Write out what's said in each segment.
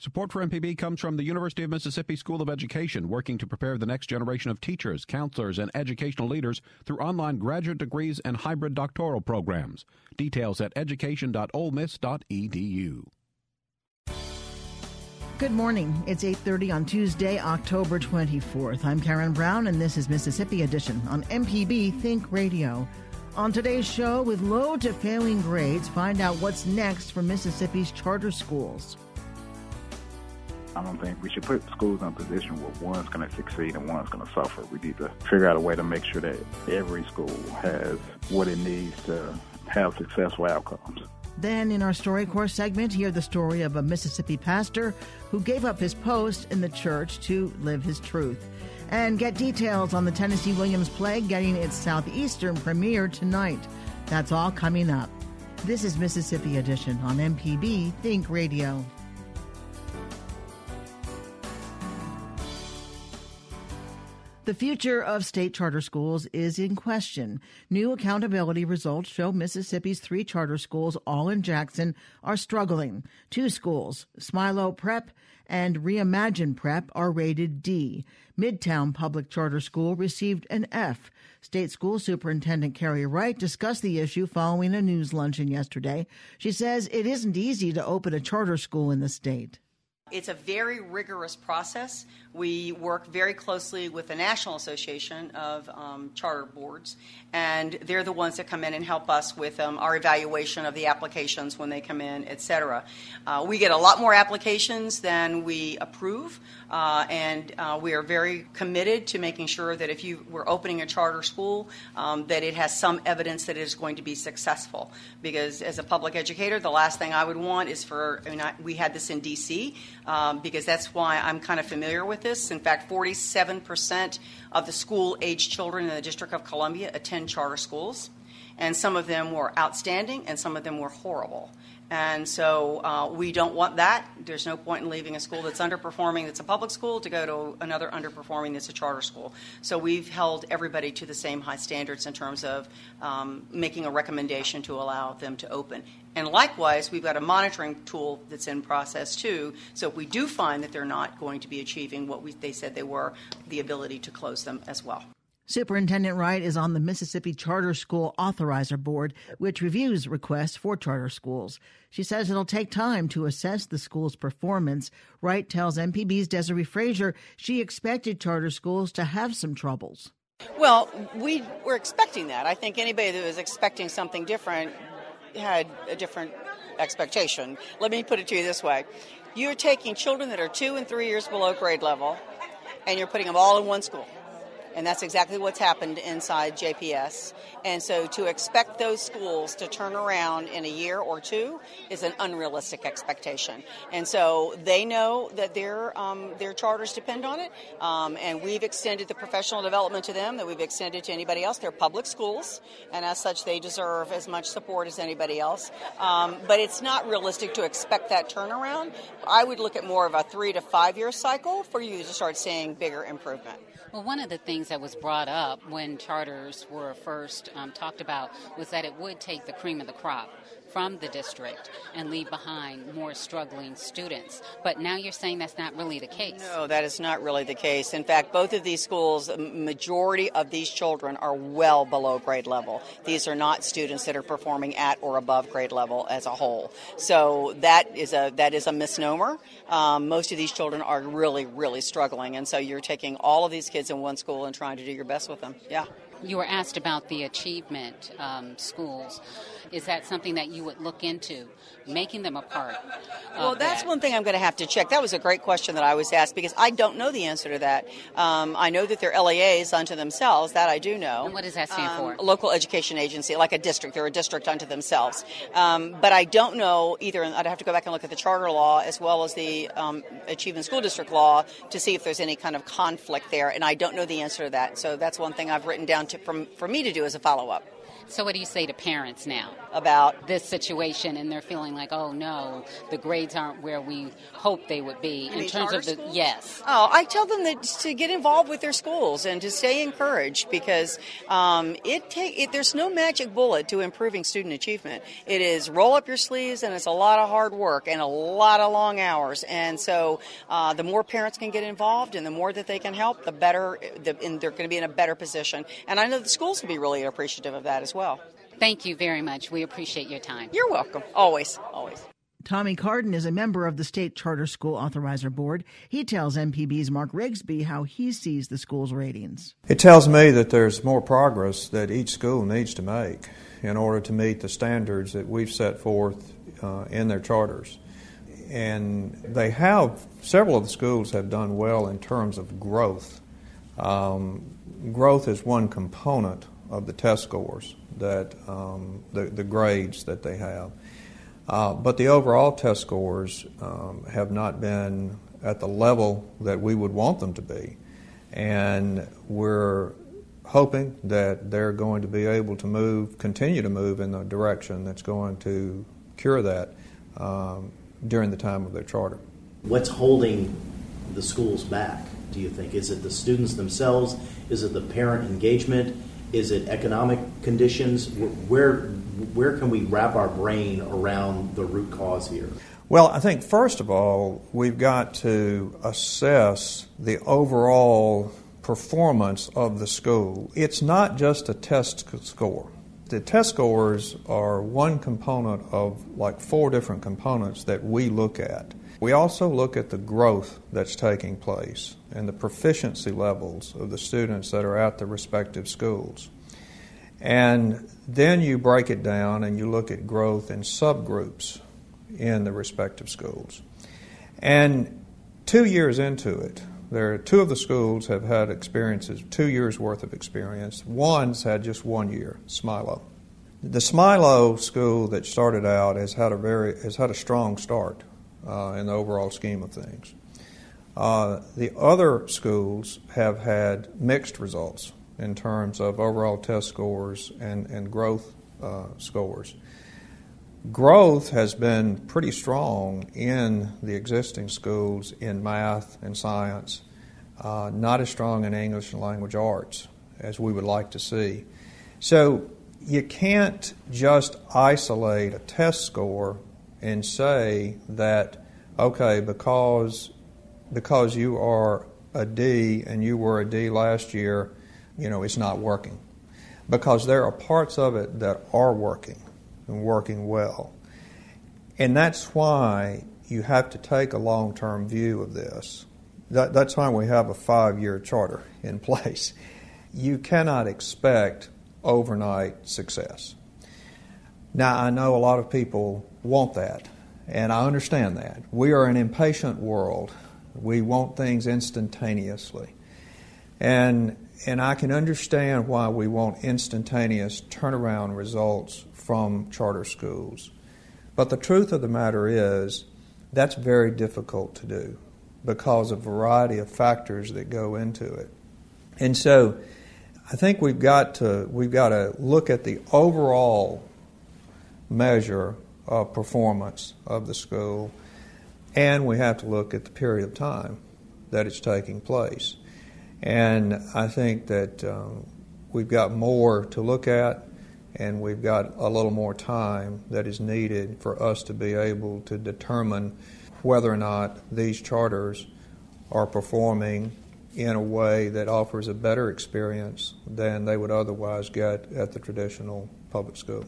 Support for MPB comes from the University of Mississippi School of Education, working to prepare the next generation of teachers, counselors, and educational leaders through online graduate degrees and hybrid doctoral programs. Details at education.olemiss.edu. Good morning. It's 8:30 on Tuesday, October 24th. I'm Karen Brown and this is Mississippi Edition on MPB Think Radio. On today's show with low to failing grades, find out what's next for Mississippi's charter schools. I don't think we should put schools in a position where one's going to succeed and one's going to suffer. We need to figure out a way to make sure that every school has what it needs to have successful outcomes. Then, in our StoryCorps segment, hear the story of a Mississippi pastor who gave up his post in the church to live his truth. And get details on the Tennessee Williams play getting its Southeastern premiere tonight. That's all coming up. This is Mississippi Edition on MPB Think Radio. The future of state charter schools is in question. New accountability results show Mississippi's three charter schools, all in Jackson, are struggling. Two schools, Smilow Prep and Reimagine Prep, are rated D. Midtown Public Charter School received an F. State School Superintendent Carey Wright discussed the issue following a news luncheon yesterday. She says it isn't easy to open a charter school in the state. It's a very rigorous process. We work very closely with the National Association of um, Charter Boards, and they're the ones that come in and help us with um, our evaluation of the applications when they come in, et cetera. Uh, we get a lot more applications than we approve, uh, and uh, we are very committed to making sure that if you were opening a charter school, um, that it has some evidence that it is going to be successful. Because as a public educator, the last thing I would want is for, I mean, I, we had this in D.C um, because that's why I'm kind of familiar with this. In fact, 47% of the school age children in the District of Columbia attend charter schools, and some of them were outstanding and some of them were horrible. And so uh, we don't want that. There's no point in leaving a school that's underperforming, that's a public school, to go to another underperforming that's a charter school. So we've held everybody to the same high standards in terms of um, making a recommendation to allow them to open. And likewise, we've got a monitoring tool that's in process too. So if we do find that they're not going to be achieving what we, they said they were, the ability to close them as well. Superintendent Wright is on the Mississippi Charter School Authorizer Board, which reviews requests for charter schools. She says it'll take time to assess the school's performance. Wright tells MPB's Desare Frazier she expected charter schools to have some troubles. Well, we were expecting that. I think anybody that was expecting something different had a different expectation. Let me put it to you this way you're taking children that are two and three years below grade level, and you're putting them all in one school. And that's exactly what's happened inside JPS. And so to expect those schools to turn around in a year or two is an unrealistic expectation. And so they know that their um, their charters depend on it. Um, and we've extended the professional development to them that we've extended to anybody else. They're public schools, and as such, they deserve as much support as anybody else. Um, but it's not realistic to expect that turnaround. I would look at more of a three to five year cycle for you to start seeing bigger improvement. Well, one of the things that was brought up when charters were first um, talked about was that it would take the cream of the crop from the district and leave behind more struggling students. But now you're saying that's not really the case. No, that is not really the case. In fact, both of these schools, majority of these children are well below grade level. These are not students that are performing at or above grade level as a whole. So that is a that is a misnomer. Um, most of these children are really, really struggling, and so you're taking all of these kids in one school and trying to do your best with them. Yeah. You were asked about the achievement um, schools. Is that something that you would look into, making them a part? Well, that's that? one thing I'm going to have to check. That was a great question that I was asked because I don't know the answer to that. Um, I know that they're LEAs unto themselves. That I do know. And what does that stand um, for? Local education agency, like a district. They're a district unto themselves. Um, but I don't know either. I'd have to go back and look at the charter law as well as the um, achievement school district law to see if there's any kind of conflict there. And I don't know the answer to that. So that's one thing I've written down to, for me to do as a follow up. So, what do you say to parents now about this situation and they're feeling like, oh no, the grades aren't where we hoped they would be in terms of the schools? yes? Oh, I tell them that to get involved with their schools and to stay encouraged because um, it take it, there's no magic bullet to improving student achievement. It is roll up your sleeves and it's a lot of hard work and a lot of long hours. And so, uh, the more parents can get involved and the more that they can help, the better. The, and they're going to be in a better position. And I know the schools will be really appreciative of that as well. Thank you very much. We appreciate your time. You're welcome. Always, always. Tommie Cardin is a member of the State Charter School Authorizer Board. He tells MPB's Mark Rigsby how he sees the school's ratings. It tells me that there's more progress that each school needs to make in order to meet the standards that we've set forth uh, in their charters. And they have, several of the schools have done well in terms of growth. Um, growth is one component of the test scores that um, the, the grades that they have. Uh, but the overall test scores um, have not been at the level that we would want them to be. And we're hoping that they're going to be able to move, continue to move in the direction that's going to cure that um, during the time of their charter. What's holding the schools back, do you think? Is it the students themselves? Is it the parent engagement? Is it economic conditions? Where, where can we wrap our brain around the root cause here? Well, I think first of all, we've got to assess the overall performance of the school. It's not just a test score. The test scores are one component of like four different components that we look at. We also look at the growth that's taking place and the proficiency levels of the students that are at the respective schools. And then you break it down and you look at growth in subgroups in the respective schools. And two years into it, there two of the schools have had experiences, two years worth of experience. One's had just one year, Smilow. The Smilow school that started out has had a very has had a strong start uh, in the overall scheme of things. Uh, the other schools have had mixed results in terms of overall test scores and, and growth uh, scores. Growth has been pretty strong in the existing schools in math and science, uh, not as strong in English and language arts as we would like to see. So you can't just isolate a test score and say that, okay, because, because you are a D and you were a D last year, you know, it's not working. Because there are parts of it that are working and working well. And that's why you have to take a long term view of this. That, that's why we have a five year charter in place. You cannot expect overnight success. Now, I know a lot of people want that, and I understand that. We are an impatient world. We want things instantaneously. And, and I can understand why we want instantaneous turnaround results from charter schools. But the truth of the matter is, that's very difficult to do because of a variety of factors that go into it. And so I think we've got to we've got to look at the overall measure of performance of the school, and we have to look at the period of time that it's taking place. And I think that um, we've got more to look at, and we've got a little more time that is needed for us to be able to determine whether or not these charters are performing in a way that offers a better experience than they would otherwise get at the traditional public school.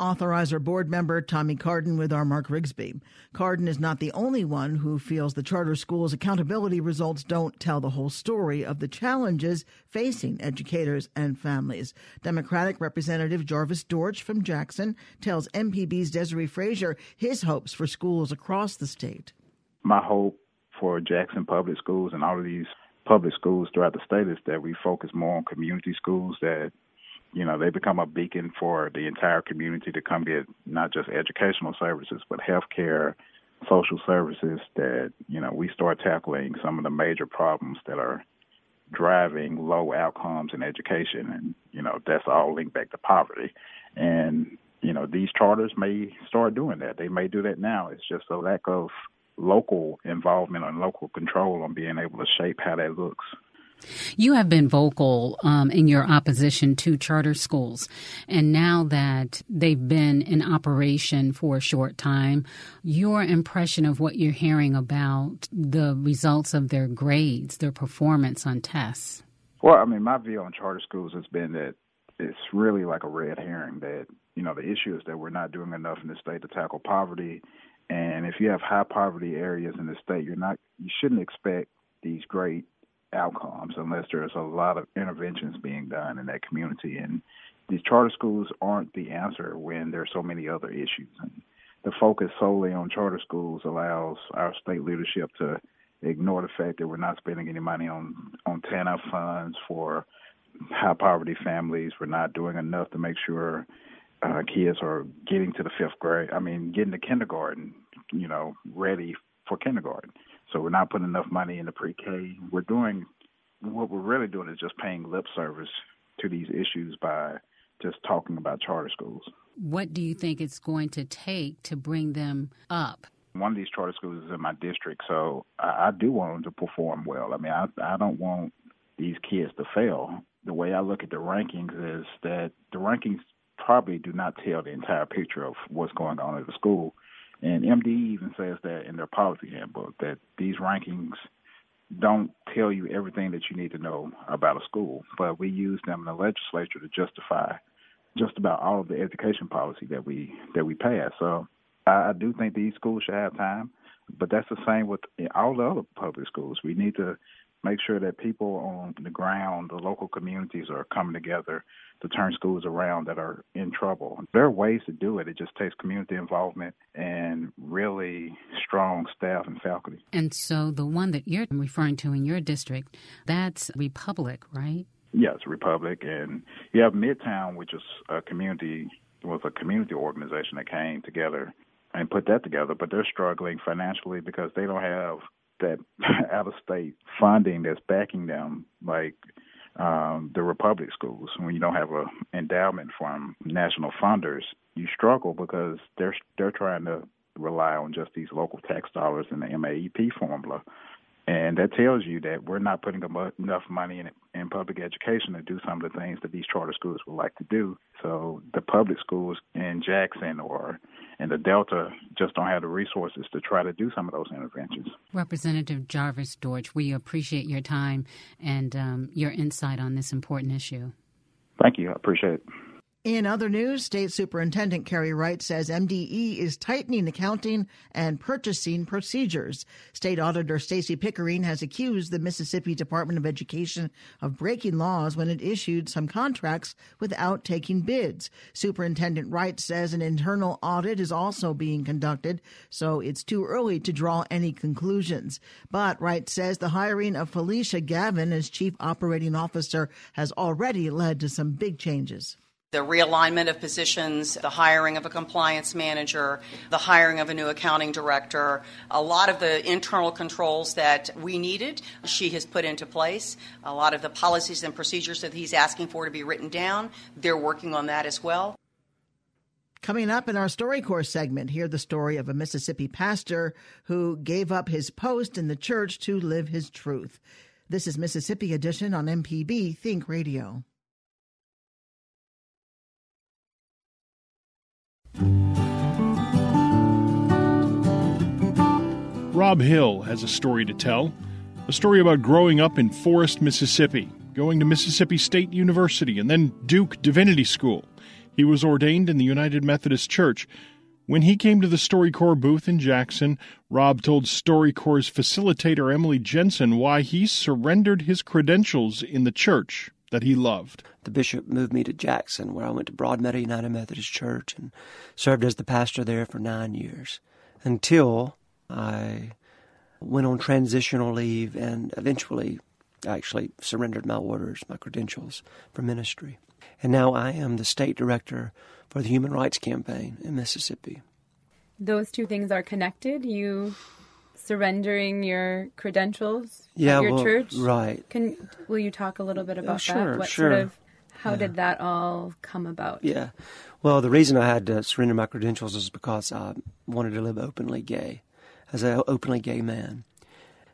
Authorizer board member Tommie Cardin with our Mark Rigsby. Cardin is not the only one who feels the charter school's accountability results don't tell the whole story of the challenges facing educators and families. Democratic Representative Jarvis Dortch from Jackson tells MPB's Desare Frazier his hopes for schools across the state. My hope for Jackson Public Schools and all of these public schools throughout the state is that we focus more on community schools that you know they become a beacon for the entire community to come get not just educational services but healthcare social services that you know we start tackling some of the major problems that are driving low outcomes in education. And you know that's all linked back to poverty. And you know these charters may start doing that. They may do that now. It's just a lack of local involvement and local control on being able to shape how that looks. You have been vocal um, in your opposition to charter schools. And now that they've been in operation for a short time, your impression of what you're hearing about the results of their grades, their performance on tests? Well, I mean, my view on charter schools has been that it's really like a red herring that, you know, the issue is that we're not doing enough in the state to tackle poverty and if you have high poverty areas in the state, you're not you shouldn't expect these great outcomes unless there's a lot of interventions being done in that community. And these charter schools aren't the answer when there's so many other issues. And the focus solely on charter schools allows our state leadership to ignore the fact that we're not spending any money on on TANF funds for high poverty families. We're not doing enough to make sure uh, kids are getting to the fifth grade. I mean, getting to kindergarten, you know, ready for kindergarten. So we're not putting enough money into pre-K. We're doing what we're really doing is just paying lip service to these issues by just talking about charter schools. What do you think it's going to take to bring them up? One of these charter schools is in my district, so I, I do want them to perform well. I mean, I, I don't want these kids to fail. The way I look at the rankings is that the rankings probably do not tell the entire picture of what's going on at the school. And MDE even says that in their policy handbook that these rankings don't tell you everything that you need to know about a school, but we use them in the legislature to justify just about all of the education policy that we that we pass. So I, I do think these schools should have time, but that's the same with all the other public schools. We need to make sure that people on the ground, the local communities are coming together to turn schools around that are in trouble. There are ways to do it. It just takes community involvement and really strong staff and faculty. And so the one that you're referring to in your district, that's Republic, right? Yes, Republic. And you have Midtown, which is a community was a community organization that came together and put that together, but they're struggling financially because they don't have that out of state funding that's backing them, like um, the Republic schools. When you don't have a endowment from national funders, you struggle because they're they're trying to rely on just these local tax dollars in the MAEP formula. And that tells you that we're not putting enough money in, in public education to do some of the things that these charter schools would like to do. So the public schools in Jackson or in the Delta just don't have the resources to try to do some of those interventions. Representative Jarvis Dortch, we appreciate your time and um, your insight on this important issue. Thank you. I appreciate it. In other news, State Superintendent Carey Wright says MDE is tightening accounting and purchasing procedures. State Auditor Stacy Pickering has accused the Mississippi Department of Education of breaking laws when it issued some contracts without taking bids. Superintendent Wright says an internal audit is also being conducted, so it's too early to draw any conclusions. But Wright says the hiring of Felicia Gavin as Chief Operating Officer has already led to some big changes the realignment of positions, the hiring of a compliance manager, the hiring of a new accounting director, a lot of the internal controls that we needed, she has put into place. A lot of the policies and procedures that he's asking for to be written down, they're working on that as well. Coming up in our StoryCorps segment, hear the story of a Mississippi pastor who gave up his post in the church to live his truth. This is Mississippi Edition on MPB Think Radio. Rob Hill has a story to tell a story about growing up in Forest, Mississippi, going to Mississippi State University, and then Duke Divinity School. He was ordained in the United Methodist Church. When he came to the StoryCorps booth in Jackson, Rob told StoryCorps' facilitator Emily Jensen why he surrendered his credentials in the church that he loved. The bishop moved me to Jackson, where I went to Broadmeadow United Methodist Church and served as the pastor there for nine years until I went on transitional leave and eventually actually surrendered my orders, my credentials for ministry. And now I am the state director for the Human Rights Campaign in Mississippi. Those two things are connected. You surrendering your credentials yeah, your well, church. Right. Can will you talk a little bit about oh, sure, that? What sure. sort of how yeah. did that all come about? Yeah. Well, the reason I had to surrender my credentials is because I wanted to live openly gay, as an openly gay man.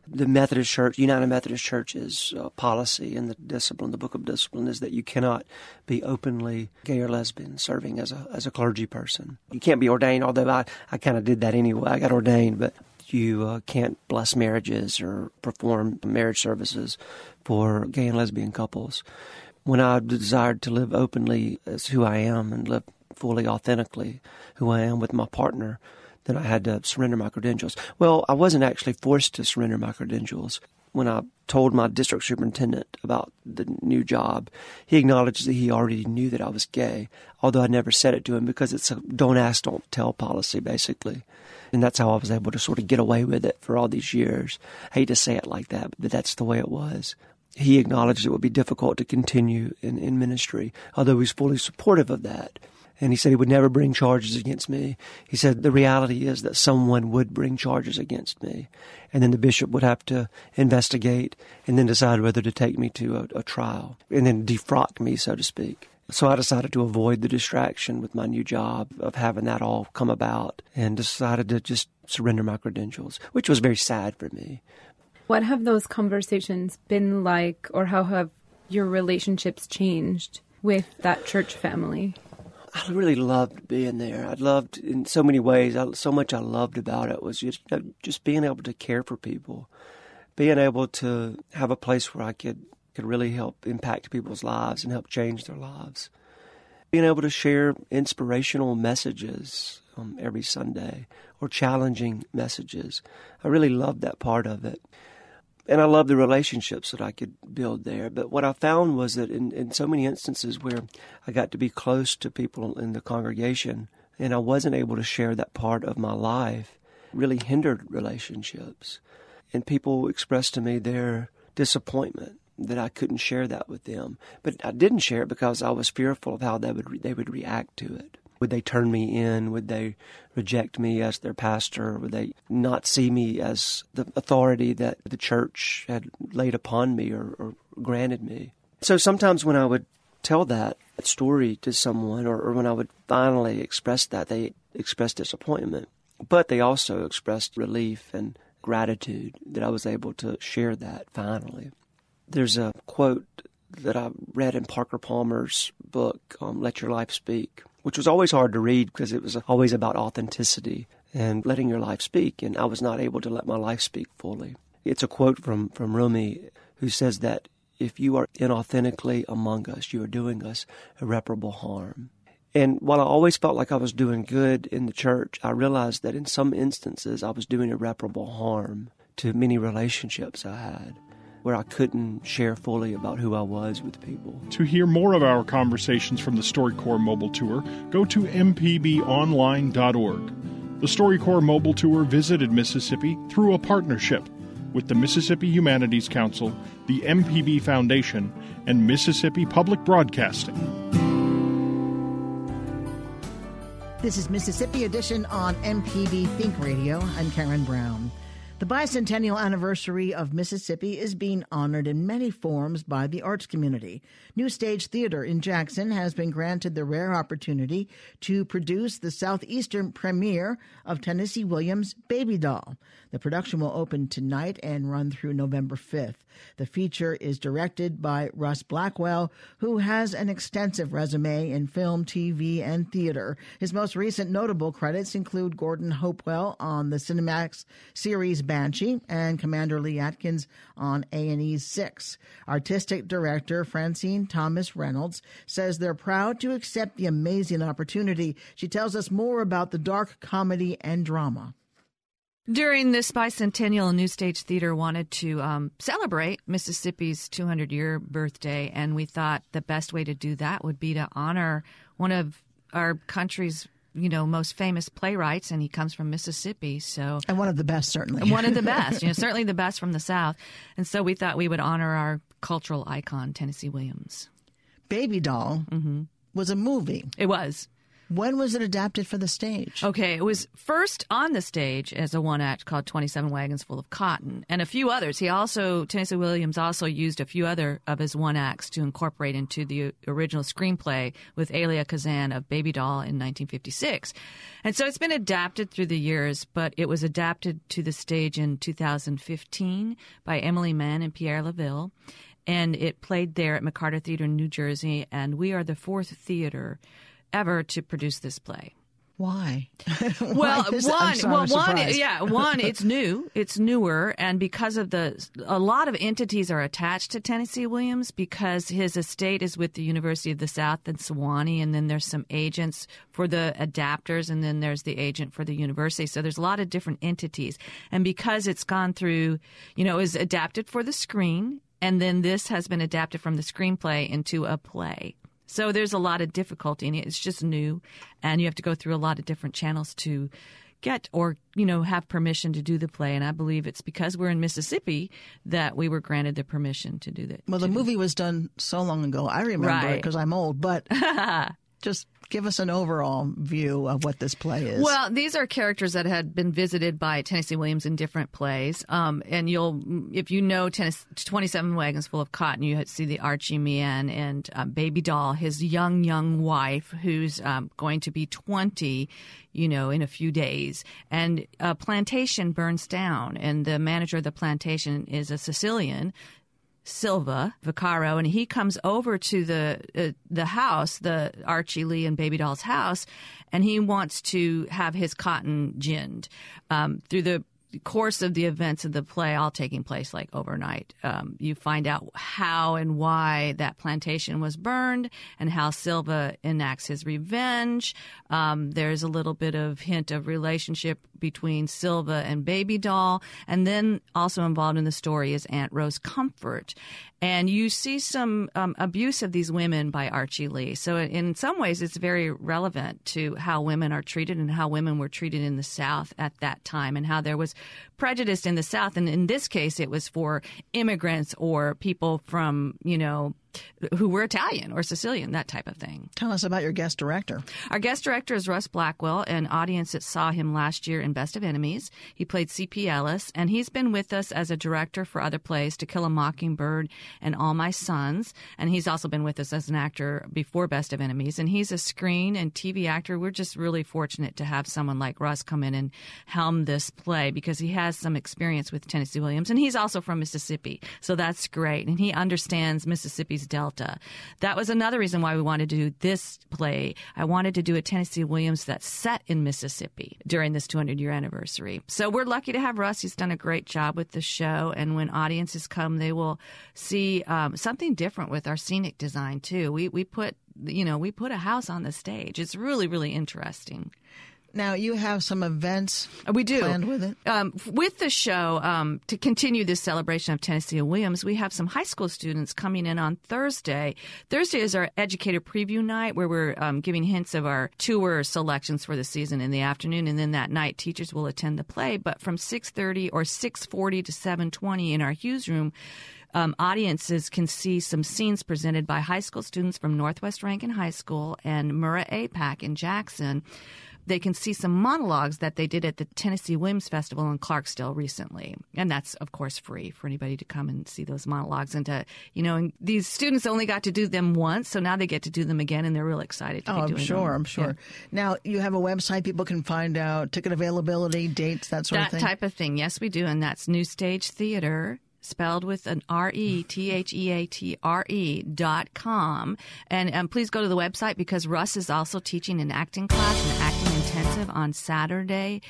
The Methodist Church, United Methodist Church's uh, policy in the discipline, the Book of Discipline, is that you cannot be openly gay or lesbian serving as a as a clergy person. You can't be ordained, although I, I kind of did that anyway. I got ordained, but you uh, can't bless marriages or perform marriage services for gay and lesbian couples. When I desired to live openly as who I am and live fully authentically who I am with my partner, then I had to surrender my credentials. Well, I wasn't actually forced to surrender my credentials. When I told my district superintendent about the new job, he acknowledged that he already knew that I was gay, although I never said it to him because it's a don't ask, don't tell policy, basically. And that's how I was able to sort of get away with it for all these years. I hate to say it like that, but that's the way it was. He acknowledged it would be difficult to continue in, in ministry, although he was fully supportive of that and he said he would never bring charges against me. He said the reality is that someone would bring charges against me, and then the bishop would have to investigate and then decide whether to take me to a, a trial and then defrock me, so to speak. So I decided to avoid the distraction with my new job of having that all come about and decided to just surrender my credentials, which was very sad for me. What have those conversations been like, or how have your relationships changed with that church family? I really loved being there. I loved in so many ways. I, so much I loved about it was just know, just being able to care for people, being able to have a place where I could could really help impact people's lives and help change their lives. Being able to share inspirational messages um, every Sunday or challenging messages. I really loved that part of it. And I loved the relationships that I could build there. But what I found was that in, in so many instances where I got to be close to people in the congregation and I wasn't able to share that part of my life, really hindered relationships. And people expressed to me their disappointment that I couldn't share that with them. But I didn't share it because I was fearful of how they would re- they would react to it. Would they turn me in? Would they reject me as their pastor? Would they not see me as the authority that the church had laid upon me or, or granted me? So sometimes when I would tell that story to someone or, or when I would finally express that, they expressed disappointment. But they also expressed relief and gratitude that I was able to share that finally. There's a quote that I read in Parker Palmer's book, um, Let Your Life Speak, which was always hard to read because it was always about authenticity and letting your life speak. And I was not able to let my life speak fully. It's a quote from, from Rumi who says that if you are inauthentically among us, you are doing us irreparable harm. And while I always felt like I was doing good in the church, I realized that in some instances I was doing irreparable harm to many relationships I had where I couldn't share fully about who I was with people. To hear more of our conversations from the StoryCorps Mobile Tour, go to mpbonline.org. The StoryCorps Mobile Tour visited Mississippi through a partnership with the Mississippi Humanities Council, the MPB Foundation, and Mississippi Public Broadcasting. This is Mississippi Edition on MPB Think Radio. I'm Karen Brown. The bicentennial anniversary of Mississippi is being honored in many forms by the arts community. New Stage Theater in Jackson has been granted the rare opportunity to produce the southeastern premiere of Tennessee Williams' Baby Doll. The production will open tonight and run through November 5th. The feature is directed by Russ Blackwell, who has an extensive resume in film, TV, and theater. His most recent notable credits include Gordon Hopewell on the Cinemax series Banshee and Commander Lee Atkins on A&E 6. Artistic director Francine Thomas Reynolds says they're proud to accept the amazing opportunity. She tells us more about the dark comedy and drama. During this bicentennial, New Stage Theater wanted to um, celebrate Mississippi's 200 year birthday, and we thought the best way to do that would be to honor one of our country's you know most famous playwrights and he comes from Mississippi so and one of the best certainly. One of the best you know certainly the best from the south. And so we thought we would honor our cultural icon Tennessee Williams. Baby Doll mm-hmm. was a movie. It was when was it adapted for the stage? Okay, it was first on the stage as a one act called 27 Wagons Full of Cotton and a few others. He also, Tennessee Williams also used a few other of his one acts to incorporate into the original screenplay with Elia Kazan of Baby Doll in 1956. And so it's been adapted through the years, but it was adapted to the stage in 2015 by Emily Mann and Pierre LaVille and it played there at McCarter Theater in New Jersey. And we are the fourth theater ever to produce this play. Why? well, Why one, well, one, yeah, one, it's new, it's newer, and because of the, a lot of entities are attached to Tennessee Williams because his estate is with the University of the South in Sewanee, and then there's some agents for the adapters, and then there's the agent for the university. So there's a lot of different entities, and because it's gone through, you know, is adapted for the screen, and then this has been adapted from the screenplay into a play. So there's a lot of difficulty in it. It's just new, and you have to go through a lot of different channels to get or you know have permission to do the play. And I believe it's because we're in Mississippi that we were granted the permission to do that. Well, the movie was done so long ago. I remember Right. it because I'm old, but just give us an overall view of what this play is. Well, these are characters that had been visited by Tennessee Williams in different plays. Um, and you'll, if you know Tennessee, 27 Wagons Full of Cotton, you see the Archie Meighan and um, Baby Doll, his young, young wife, who's um, going to be 20, you know, in a few days. And a plantation burns down, and the manager of the plantation is a Sicilian. Silva Vaccaro, and he comes over to the uh, the house, the Archie Lee and Baby Doll's house, and he wants to have his cotton ginned. Um, through the course of the events of the play, all taking place like overnight, um, you find out how and why that plantation was burned, and how Silva enacts his revenge. Um, there's a little bit of hint of relationship between Silva and Baby Doll. And then also involved in the story is Aunt Rose Comfort. And you see some um, abuse of these women by Archie Lee. So, in some ways, it's very relevant to how women are treated and how women were treated in the South at that time and how there was prejudice in the South. And in this case, it was for immigrants or people from, you know, who were Italian or Sicilian, that type of thing. Tell us about your guest director. Our guest director is Russ Blackwell, an audience that saw him last year in Best of Enemies. He played C.P. Ellis, and he's been with us as a director for other plays, To Kill a Mockingbird and All My Sons. And he's also been with us as an actor before Best of Enemies. And he's a screen and TV actor. We're just really fortunate to have someone like Russ come in and helm this play because he has some experience with Tennessee Williams. And he's also from Mississippi. So that's great. And he understands Mississippi's Delta. That was another reason why we wanted to do this play. I wanted to do a Tennessee Williams that's set in Mississippi during this 200 year anniversary. So we're lucky to have Russ. He's done a great job with the show. And when audiences come, they will see um, something different with our scenic design too. We we put you know we put a house on the stage. It's really really interesting. Now you have some events we do planned with it. Um, with the show um, to continue this celebration of Tennessee Williams. We have some high school students coming in on Thursday. Thursday is our educator preview night where we're um, giving hints of our tour selections for the season in the afternoon, and then that night teachers will attend the play. But from six thirty or six forty to seven twenty in our Hughes room um, audiences can see some scenes presented by high school students from Northwest Rankin High School and Murrah APAC in Jackson. They can see some monologues that they did at the Tennessee Williams Festival in Clarksdale recently. And that's, of course, free for anybody to come and see those monologues. And to, you know, and these students only got to do them once, so now they get to do them again, and they're real excited to Oh, I'm sure. them. I'm sure. Yeah. Now you have a website people can find out ticket availability, dates, that sort that of thing. That type of thing. Yes, we do, and that's New Stage Theater. Spelled with an R E T H E A T R E dot com. And um, please go to the website because Russ is also teaching an acting class, intensive on Saturday.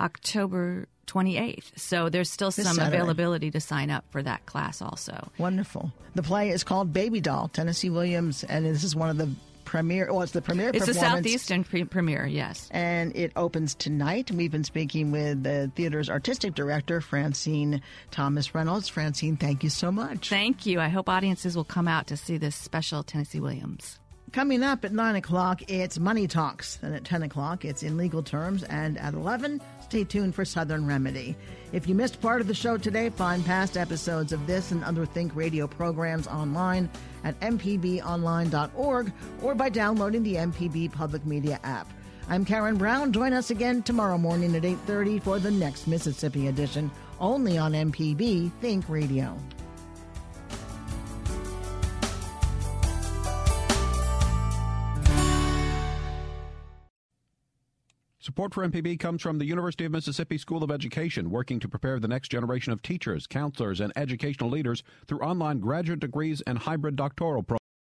October 28th. So there's still This some Saturday. availability to sign up for that class also. Wonderful. The play is called Baby Doll, Tennessee Williams, and this is one of the premiere. Well, it's the premiere It's the. Southeastern pre- premiere, yes. and it opens tonight. We've been speaking with the theater's artistic director, Francine Thomas Reynolds. Francine, thank you so much. Thank you. I hope audiences will come out to see this special Tennessee Williams. Coming up at 9 o'clock, it's Money Talks. Then at 10 o'clock, it's In Legal Terms. And at 11, stay tuned for Southern Remedy. If you missed part of the show today, find past episodes of this and other Think Radio programs online at mpbonline.org or by downloading the MPB Public Media app. I'm Karen Brown. Join us again tomorrow morning at 8.30 for the next Mississippi edition, only on MPB Think Radio. Support for MPB comes from the University of Mississippi School of Education, working to prepare the next generation of teachers, counselors, and educational leaders through online graduate degrees and hybrid doctoral programs.